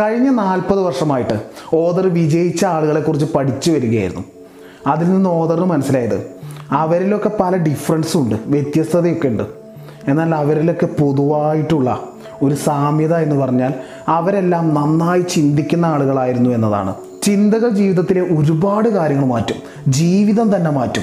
കഴിഞ്ഞ നാൽപ്പത് വർഷമായിട്ട് ഓദർ വിജയിച്ച ആളുകളെക്കുറിച്ച് പഠിച്ചു വരികയായിരുന്നു. അതിൽ നിന്ന് ഓദറിന് മനസ്സിലായത് അവരിലൊക്കെ പല ഡിഫറൻസും ഉണ്ട് വ്യത്യസ്തതയൊക്കെ ഉണ്ട്. എന്നാൽ അവരിലൊക്കെ പൊതുവായിട്ടുള്ള ഒരു സാമ്യത എന്ന് പറഞ്ഞാൽ അവരെല്ലാം നന്നായി ചിന്തിക്കുന്ന ആളുകളായിരുന്നു എന്നതാണ്. ചിന്തകൾ ജീവിതത്തിലെ ഒരുപാട് കാര്യങ്ങൾ മാറ്റും ജീവിതം തന്നെ മാറ്റും.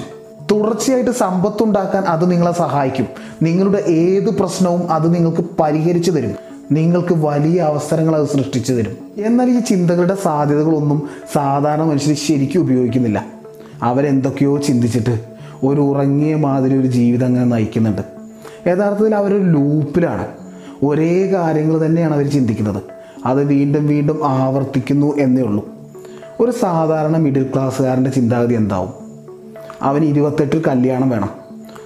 തുടർച്ചയായിട്ട് സമ്പത്തുണ്ടാക്കാൻ അത് നിങ്ങളെ സഹായിക്കും. നിങ്ങളുടെ ഏത് പ്രശ്നവും അത് നിങ്ങൾക്ക് പരിഹരിച്ചു തരും. നിങ്ങൾക്ക് വലിയ അവസരങ്ങൾ അത് സൃഷ്ടിച്ചു തരും. എന്നാൽ ഈ ചിന്തകളുടെ സാധ്യതകളൊന്നും സാധാരണ മനുഷ്യർ ശരിക്കും ഉപയോഗിക്കുന്നില്ല. അവരെന്തൊക്കെയോ ചിന്തിച്ചിട്ട് ഒരു ഉറങ്ങിയ മാതിരി ഒരു ജീവിതം അങ്ങനെ നയിക്കുന്നുണ്ട്. യഥാർത്ഥത്തിൽ അവരൊരു ലൂപ്പിലാണ്. ഒരേ കാര്യങ്ങൾ തന്നെയാണ് അവർ ചിന്തിക്കുന്നത്. അത് വീണ്ടും വീണ്ടും ആവർത്തിക്കുന്നു എന്നേ ഉള്ളൂ. ഒരു സാധാരണ മിഡിൽ ക്ലാസ്സുകാരന്റെ ചിന്താഗതി എന്താവും? അവന് ഇരുപത്തെട്ടിൽ കല്യാണം വേണം.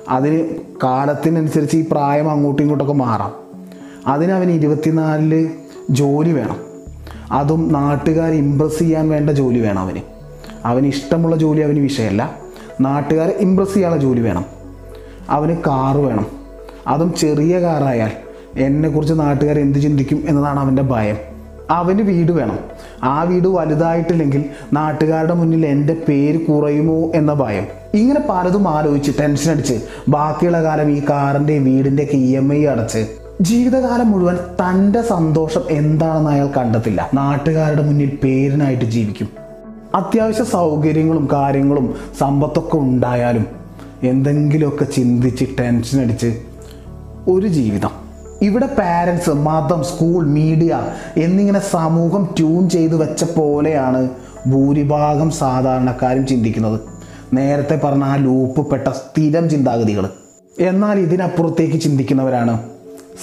അതിന് കാലത്തിനനുസരിച്ച് ഈ പ്രായം അങ്ങോട്ടും ഇങ്ങോട്ടൊക്കെ മാറാം. അതിന് അവന് ഇരുപത്തിനാലിൽ ജോലി വേണം. അതും നാട്ടുകാർ ഇമ്പ്രസ് ചെയ്യാൻ വേണ്ട ജോലി വേണം അവന്. അവന് ഇഷ്ടമുള്ള ജോലി അവന് വിഷയമല്ല. നാട്ടുകാരെ ഇമ്പ്രസ് ചെയ്യാനുള്ള ജോലി വേണം. അവന് കാറ് വേണം. അതും ചെറിയ കാറായാൽ എന്നെക്കുറിച്ച് നാട്ടുകാർ എന്ത് ചിന്തിക്കും എന്നതാണ് അവന്റെ ഭയം. അവന് വീട് വേണം. ആ വീട് വലുതായിട്ടില്ലെങ്കിൽ നാട്ടുകാരുടെ മുന്നിൽ എന്റെ പേര് കുറയുമോ എന്ന ഭയം. ഇങ്ങനെ പലതും ആലോചിച്ച് ടെൻഷൻ അടിച്ച് ബാക്കിയുള്ള കാലം ഈ കാറിന്റെയും വീടിന്റെയൊക്കെ ഇ എം ഐ അടച്ച്. ജീവിതകാലം മുഴുവൻ തന്റെ സന്തോഷം എന്താണെന്ന് അയാൾ കണ്ടെത്തില്ല. നാട്ടുകാരുടെ മുന്നിൽ പേരിനായിട്ട് ജീവിക്കും. അത്യാവശ്യ സൗകര്യങ്ങളും കാര്യങ്ങളും സമ്പത്തൊക്കെ ഉണ്ടായാലും എന്തെങ്കിലുമൊക്കെ ചിന്തിച്ച് ടെൻഷൻ അടിച്ച് ഒരു ജീവിതം. ഇവിടെ പാരൻസ് മതം സ്കൂൾ മീഡിയ എന്നിങ്ങനെ സമൂഹം ട്യൂൺ ചെയ്ത് വെച്ച പോലെയാണ് ഭൂരിഭാഗം സാധാരണക്കാരും ചിന്തിക്കുന്നത്. നേരത്തെ പറഞ്ഞ ആ ലൂപ്പ് പെട്ട സ്ഥിരം ചിന്താഗതികൾ എന്നാൽ ഇതിനപ്പുറത്തേക്ക് ചിന്തിക്കുന്നവരാണ്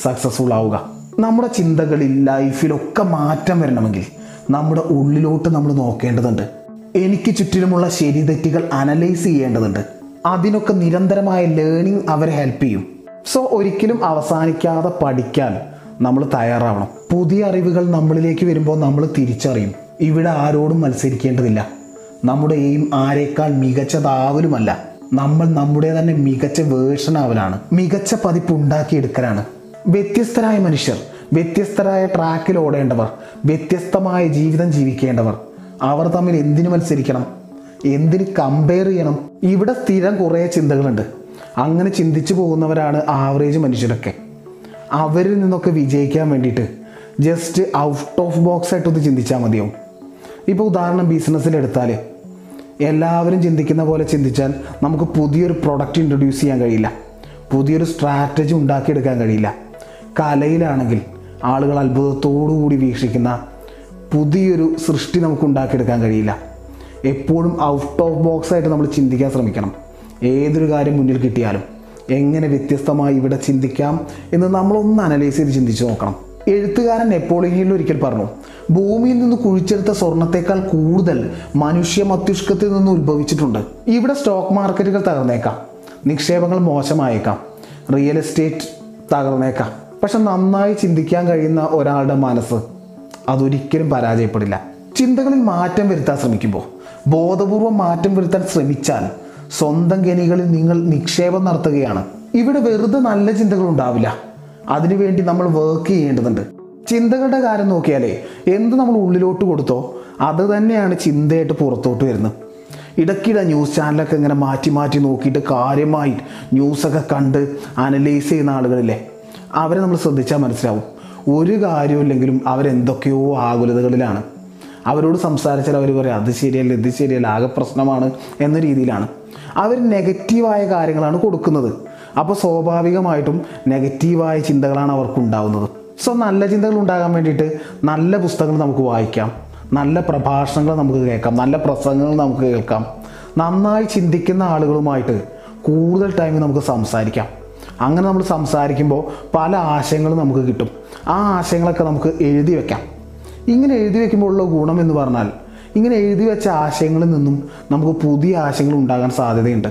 സക്സസ്ഫുൾ ആവുക. നമ്മുടെ ചിന്തകളിൽ ലൈഫിലൊക്കെ മാറ്റം വരണമെങ്കിൽ നമ്മുടെ ഉള്ളിലോട്ട് നമ്മൾ നോക്കേണ്ടതുണ്ട്. എനിക്ക് ചുറ്റിലുമുള്ള ശരി തെറ്റുകൾ അനലൈസ് ചെയ്യേണ്ടതുണ്ട്. അതിനൊക്കെ നിരന്തരമായ ലേണിംഗ് അവരെ ഹെൽപ്പ് ചെയ്യും. സോ ഒരിക്കലും അവസാനിക്കാതെ പഠിക്കാൻ നമ്മൾ തയ്യാറാവണം. പുതിയ അറിവുകൾ നമ്മളിലേക്ക് വരുമ്പോൾ നമ്മൾ തിരിച്ചറിയും. ഇവിടെ ആരോടും മത്സരിക്കേണ്ടതില്ല. നമ്മുടെ എയിം ആരേക്കാൾ മികച്ചതാവലുമല്ല. നമ്മൾ നമ്മുടെ തന്നെ മികച്ച വേർഷൻ ആവലാണ്. മികച്ച പതിപ്പ് ഉണ്ടാക്കിയെടുക്കലാണ്. വ്യത്യസ്തരായ മനുഷ്യർ വ്യത്യസ്തരായ ട്രാക്കിൽ ഓടേണ്ടവർ വ്യത്യസ്തമായ ജീവിതം ജീവിക്കേണ്ടവർ അവർ തമ്മിൽ എന്തിനു മത്സരിക്കണം എന്തിന് കമ്പയർ ചെയ്യണം? ഇവിടെ സ്ഥിരം കുറേ ചിന്തകളുണ്ട്. അങ്ങനെ ചിന്തിച്ചു പോകുന്നവരാണ് ആവറേജ് മനുഷ്യരൊക്കെ. അവരിൽ നിന്നൊക്കെ വിജയിക്കാൻ വേണ്ടിയിട്ട് ജസ്റ്റ് ഔട്ട് ഓഫ് ബോക്സ് ആയിട്ടൊന്ന് ചിന്തിച്ചാൽ മതിയാവും. ഇപ്പോൾ ഉദാഹരണം ബിസിനസ്സിലെടുത്താൽ എല്ലാവരും ചിന്തിക്കുന്ന പോലെ ചിന്തിച്ചാൽ നമുക്ക് പുതിയൊരു പ്രൊഡക്റ്റ് ഇൻട്രൊഡ്യൂസ് ചെയ്യാൻ കഴിയില്ല. പുതിയൊരു സ്ട്രാറ്റജി ഉണ്ടാക്കിയെടുക്കാൻ കഴിയില്ല. കലയിലാണെങ്കിൽ ആളുകൾ അത്ഭുതത്തോടു കൂടി വീക്ഷിക്കുന്ന പുതിയൊരു സൃഷ്ടി നമുക്ക് ഉണ്ടാക്കിയെടുക്കാൻ കഴിയില്ല. എപ്പോഴും ഔട്ട് ഓഫ് ബോക്സ് ആയിട്ട് നമ്മൾ ചിന്തിക്കാൻ ശ്രമിക്കണം. ഏതൊരു കാര്യം മുന്നിൽ കിട്ടിയാലും എങ്ങനെ വ്യത്യസ്തമായി ഇവിടെ ചിന്തിക്കാം എന്ന് നമ്മളൊന്ന് അനലൈസ് ചെയ്ത് ചിന്തിച്ചു നോക്കണം. എഴുത്തുകാരൻ നെപ്പോളിയനിൽ ഒരിക്കൽ പറഞ്ഞു ഭൂമിയിൽ നിന്ന് കുഴിച്ചെടുത്ത സ്വർണത്തേക്കാൾ കൂടുതൽ മനുഷ്യ മസ്തിഷ്കത്തിൽ നിന്ന് ഉത്ഭവിച്ചിട്ടുണ്ട്. ഇവിടെ സ്റ്റോക്ക് മാർക്കറ്റുകൾ തകർന്നേക്കാം. നിക്ഷേപങ്ങൾ മോശമായേക്കാം. Real estate തകർന്നേക്കാം. പക്ഷെ നന്നായി ചിന്തിക്കാൻ കഴിയുന്ന ഒരാളുടെ മനസ്സ് അതൊരിക്കലും പരാജയപ്പെടില്ല. ചിന്തകളിൽ മാറ്റം വരുത്താൻ ശ്രമിക്കുമ്പോൾ ബോധപൂർവം മാറ്റം വരുത്താൻ ശ്രമിച്ചാൽ സ്വന്തം ഗനികളിൽ നിങ്ങൾ നിക്ഷേപം നടത്തുകയാണ്. ഇവിടെ വെറുതെ നല്ല ചിന്തകൾ ഉണ്ടാവില്ല. അതിനുവേണ്ടി നമ്മൾ വർക്ക് ചെയ്യേണ്ടതുണ്ട്. ചിന്തകളുടെ കാര്യം നോക്കിയാലേ എന്ത് നമ്മൾ ഉള്ളിലോട്ട് കൊടുത്തോ അത് തന്നെയാണ് ചിന്തയായിട്ട് പുറത്തോട്ട് വരുന്നത്. ഇടയ്ക്കിടെ ന്യൂസ് ചാനലൊക്കെ ഇങ്ങനെ മാറ്റി മാറ്റി നോക്കിയിട്ട് കാര്യമായി ന്യൂസൊക്കെ കണ്ട് അനലൈസ് ചെയ്യുന്ന ആളുകളില്ലേ അവരെ നമ്മൾ ശ്രദ്ധിച്ചാൽ മനസ്സിലാവും. ഒരു കാര്യമില്ലെങ്കിലും അവരെന്തൊക്കെയോ ആകുലതകളിലാണ്. അവരോട് സംസാരിച്ചാൽ അവർ പറയും അത് ശരിയല്ല ഇത് ശരിയല്ല ആകെ പ്രശ്നമാണ് എന്ന രീതിയിലാണ്. അവർ നെഗറ്റീവായ കാര്യങ്ങളാണ് കൊടുക്കുന്നത്. അപ്പോൾ സ്വാഭാവികമായിട്ടും നെഗറ്റീവായ ചിന്തകളാണ് അവർക്ക് ഉണ്ടാവുന്നത്. സോ നല്ല ചിന്തകൾ ഉണ്ടാകാൻ വേണ്ടിയിട്ട് നല്ല പുസ്തകങ്ങൾ നമുക്ക് വായിക്കാം. നല്ല പ്രഭാഷണങ്ങൾ നമുക്ക് കേൾക്കാം. നല്ല പ്രസംഗങ്ങൾ നമുക്ക് കേൾക്കാം. നന്നായി ചിന്തിക്കുന്ന ആളുകളുമായിട്ട് കൂടുതൽ ടൈം നമുക്ക് സംസാരിക്കാം. അങ്ങനെ നമ്മൾ സംസാരിക്കുമ്പോൾ പല ആശയങ്ങളും നമുക്ക് കിട്ടും. ആ ആശയങ്ങളൊക്കെ നമുക്ക് എഴുതി വെക്കാം. ഇങ്ങനെ എഴുതി വെക്കുമ്പോഴുള്ള ഗുണം എന്ന് പറഞ്ഞാൽ ഇങ്ങനെ എഴുതി വെച്ച ആശയങ്ങളിൽ നിന്നും നമുക്ക് പുതിയ ആശയങ്ങൾ ഉണ്ടാകാൻ സാധ്യതയുണ്ട്.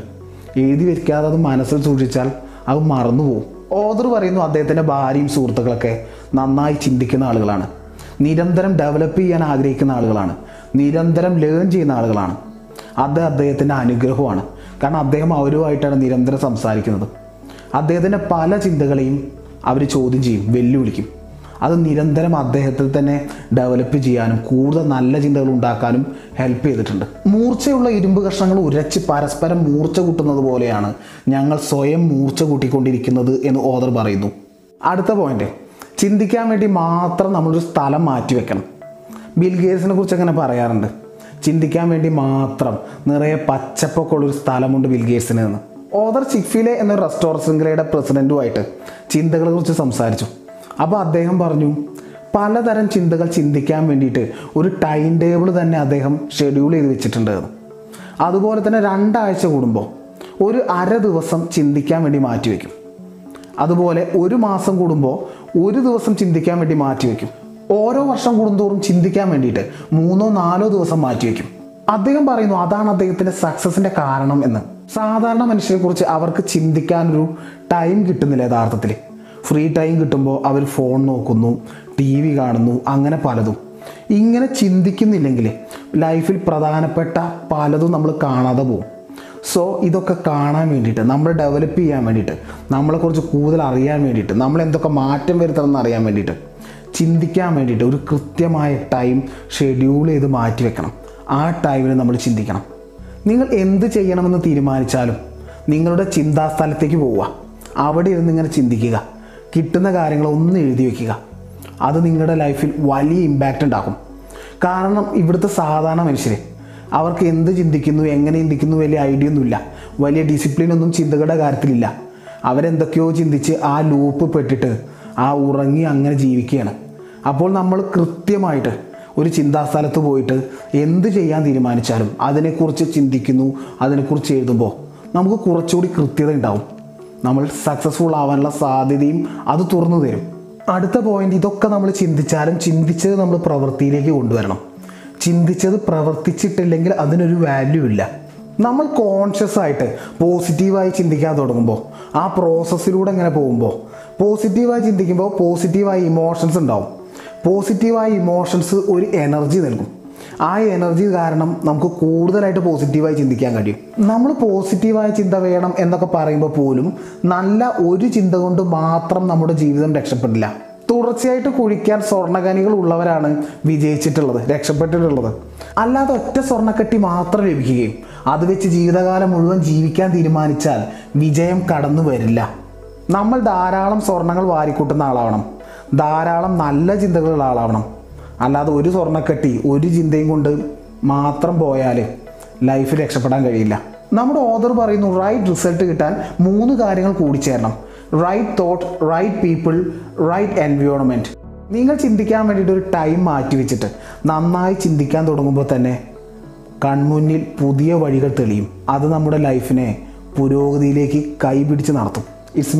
എഴുതി വെക്കാതെ അത് മനസ്സിൽ സൂക്ഷിച്ചാൽ അത് മറന്നുപോകും ഓദർ പറയുന്നു അദ്ദേഹത്തിന്റെ ഭാര്യയും സുഹൃത്തുക്കളൊക്കെ നന്നായി ചിന്തിക്കുന്ന ആളുകളാണ്. നിരന്തരം ഡെവലപ്പ് ചെയ്യാൻ ആഗ്രഹിക്കുന്ന ആളുകളാണ്. നിരന്തരം ലേൺ ചെയ്യുന്ന ആളുകളാണ്. അത് അദ്ദേഹത്തിന്റെ അനുഗ്രഹമാണ്. കാരണം അദ്ദേഹം അവരുമായിട്ടാണ് നിരന്തരം സംസാരിക്കുന്നത്. അദ്ദേഹത്തിന്റെ പല ചിന്തകളെയും അവർ ചോദ്യം ചെയ്യും വെല്ലുവിളിക്കും. അത് നിരന്തരം അദ്ദേഹത്തിൽ തന്നെ ഡെവലപ്പ് ചെയ്യാനും കൂടുതൽ നല്ല ചിന്തകൾ ഉണ്ടാക്കാനും ഹെൽപ്പ് ചെയ്തിട്ടുണ്ട്. മൂർച്ചയുള്ള ഇരുമ്പ് കഷ്ണങ്ങൾ ഉരച്ച് പരസ്പരം മൂർച്ച കൂട്ടുന്നത് പോലെയാണ് ഞങ്ങൾ സ്വയം മൂർച്ച കൂട്ടിക്കൊണ്ടിരിക്കുന്നത് എന്ന് ഓദർ പറയുന്നു. അടുത്ത പോയിന്റ് ചിന്തിക്കാൻ വേണ്ടി മാത്രം നമ്മളൊരു സ്ഥലം മാറ്റി വെക്കണം. ബിൽ കുറിച്ച് അങ്ങനെ പറയാറുണ്ട്. ചിന്തിക്കാൻ വേണ്ടി മാത്രം നിറയെ പച്ചപ്പൊക്കെ ഉള്ളൊരു സ്ഥലമുണ്ട് ബിൽ എന്ന്. ഓദർ ചിക്ഫിലെ എന്ന റെസ്റ്റോറന്റ് ശൃംഖലയുടെ പ്രസിഡന്റുമായിട്ട് ചിന്തകളെ കുറിച്ച് സംസാരിച്ചു. അപ്പോൾ അദ്ദേഹം പറഞ്ഞു പലതരം ചിന്തകൾ ചിന്തിക്കാൻ വേണ്ടിയിട്ട് ഒരു ടൈം ടേബിൾ തന്നെ അദ്ദേഹം ഷെഡ്യൂൾ ചെയ്ത് വെച്ചിട്ടുണ്ട്. അതുപോലെ തന്നെ രണ്ടാഴ്ച കൂടുമ്പോൾ ഒരു അര ദിവസം ചിന്തിക്കാൻ വേണ്ടി മാറ്റിവെക്കും അതുപോലെ ഒരു മാസം കൂടുമ്പോൾ ഒരു ദിവസം ചിന്തിക്കാൻ വേണ്ടി മാറ്റിവെക്കും ഓരോ വർഷം കൂടുന്തോറും ചിന്തിക്കാൻ വേണ്ടിയിട്ട് മൂന്നോ നാലോ ദിവസം മാറ്റിവെക്കും അദ്ദേഹം പറയുന്നു അതാണ് അദ്ദേഹത്തിന്റെ സക്സസിന്റെ കാരണം എന്ന്. സാധാരണ മനുഷ്യരെ കുറിച്ച് അവർക്ക് ചിന്തിക്കാനൊരു ടൈം കിട്ടുന്നില്ല യഥാർത്ഥത്തിൽ ഫ്രീ ടൈം കിട്ടുമ്പോൾ അവർ ഫോൺ നോക്കുന്നു ടി വി കാണുന്നു അങ്ങനെ പലതും. ഇങ്ങനെ ചിന്തിക്കുന്നില്ലെങ്കിൽ ലൈഫിൽ പ്രധാനപ്പെട്ട പലതും നമ്മൾ കാണാതെ പോകും. സോ ഇതൊക്കെ കാണാൻ വേണ്ടിയിട്ട് നമ്മൾ ഡെവലപ്പ് ചെയ്യാൻ വേണ്ടിയിട്ട് നമ്മളെക്കുറിച്ച് കൂടുതൽ അറിയാൻ വേണ്ടിയിട്ട് നമ്മൾ എന്തൊക്കെ മാറ്റം വരുത്തണമെന്ന് അറിയാൻ വേണ്ടിയിട്ട് ചിന്തിക്കാൻ വേണ്ടിയിട്ട് ഒരു കൃത്യമായ ടൈം ഷെഡ്യൂൾ ചെയ്ത് മാറ്റി വെക്കണം. ആ ടൈമിൽ നമ്മൾ ചിന്തിക്കണം. നിങ്ങൾ എന്ത് ചെയ്യണമെന്ന് തീരുമാനിച്ചാലും നിങ്ങളുടെ ചിന്താസ്ഥലത്തേക്ക് പോവുക. അവിടെ ഇരുന്ന് ഇങ്ങനെ ചിന്തിക്കുക. കിട്ടുന്ന കാര്യങ്ങൾ ഒന്ന് എഴുതി വയ്ക്കുക അത് നിങ്ങളുടെ ലൈഫിൽ വലിയ ഇമ്പാക്റ്റ് ഉണ്ടാക്കും. കാരണം ഇവിടുത്തെ സാധാരണ മനുഷ്യർ അവർക്ക് എന്ത് ചിന്തിക്കുന്നു എങ്ങനെ ചിന്തിക്കുന്നു വലിയ ഐഡിയ ഒന്നുമില്ല. വലിയ ഡിസിപ്ലിൻ ഒന്നും ചിന്തകളുടെ കാര്യത്തിലില്ല. അവരെന്തൊക്കെയോ ചിന്തിച്ച് ആ ലൂപ്പ് പെട്ടിട്ട് ആ ഉറങ്ങി അങ്ങനെ ജീവിക്കുകയാണ്. അപ്പോൾ നമ്മൾ കൃത്യമായിട്ട് ഒരു ചിന്താസ്ഥലത്ത് പോയിട്ട് എന്ത് ചെയ്യാൻ തീരുമാനിച്ചാലും അതിനെക്കുറിച്ച് ചിന്തിക്കുന്നു അതിനെക്കുറിച്ച് എഴുതുമ്പോൾ നമുക്ക് കുറച്ചുകൂടി കൃത്യത ഉണ്ടാവും. നമ്മൾ സക്സസ്ഫുൾ ആവാനുള്ള സാധ്യതയും അത് തുറന്നു തരും. അടുത്ത പോയിന്റ് ഇതൊക്കെ നമ്മൾ ചിന്തിച്ചാലും ചിന്തിച്ചത് നമ്മൾ പ്രവൃത്തിയിലേക്ക് കൊണ്ടുവരണം. ചിന്തിച്ചത് പ്രവർത്തിച്ചിട്ടില്ലെങ്കിൽ അതിനൊരു വാല്യൂ ഇല്ല. നമ്മൾ കോൺഷ്യസ് ആയിട്ട് പോസിറ്റീവായി ചിന്തിക്കാൻ തുടങ്ങുമ്പോൾ ആ പ്രോസസ്സിലൂടെ ഇങ്ങനെ പോകുമ്പോൾ പോസിറ്റീവായി ചിന്തിക്കുമ്പോൾ പോസിറ്റീവായി ഇമോഷൻസ് ഉണ്ടാവും. പോസിറ്റീവായ ഇമോഷൻസ് ഒരു എനർജി നൽകും. ആ എനർജി കാരണം നമുക്ക് കൂടുതലായിട്ട് പോസിറ്റീവായി ചിന്തിക്കാൻ കഴിയും. നമ്മൾ പോസിറ്റീവായ ചിന്ത വേണം എന്നൊക്കെ പറയുമ്പോൾ പോലും നല്ല ഒരു ചിന്ത കൊണ്ട് മാത്രം നമ്മുടെ ജീവിതം രക്ഷപ്പെടില്ല. തുടർച്ചയായിട്ട് കുഴിക്കാൻ സ്വർണഖനികൾ ഉള്ളവരാണ് വിജയിച്ചിട്ടുള്ളത് രക്ഷപ്പെട്ടിട്ടുള്ളത്. അല്ലാതെ ഒറ്റ സ്വർണക്കെട്ടി മാത്രം ലഭിക്കുകയും അത് വെച്ച് ജീവിതകാലം മുഴുവൻ ജീവിക്കാൻ തീരുമാനിച്ചാൽ വിജയം കടന്നു വരില്ല. നമ്മൾ ധാരാളം സ്വർണങ്ങൾ വാരിക്കൂട്ടുന്ന ആളാവണം. ധാരാളം നല്ല ചിന്തകളുള്ള ആളാവണം. അല്ലാതെ ഒരു സ്വർണക്കെട്ടി ഒരു ചിന്തയും കൊണ്ട് മാത്രം പോയാൽ ലൈഫ് രക്ഷപ്പെടാൻ കഴിയില്ല. നമ്മുടെ ഓദർ പറയുന്നു റൈറ്റ് റിസൾട്ട് കിട്ടാൻ മൂന്ന് കാര്യങ്ങൾ കൂടിച്ചേരണം right thought right people right environment നിങ്ങൾ ചിന്തിക്കാൻ വേണ്ടിയിട്ട് ഒരു ടൈം മാറ്റി വെച്ചിട്ട് നന്നായി ചിന്തിക്കാൻ തുടങ്ങുമ്പോൾ തന്നെ കൺമുന്നിൽ പുതിയ വഴികൾ തെളിയും. അത് നമ്മുടെ ലൈഫിനെ പുരോഗതിയിലേക്ക് കൈപിടിച്ച് നടത്തും. ഇറ്റ്സ്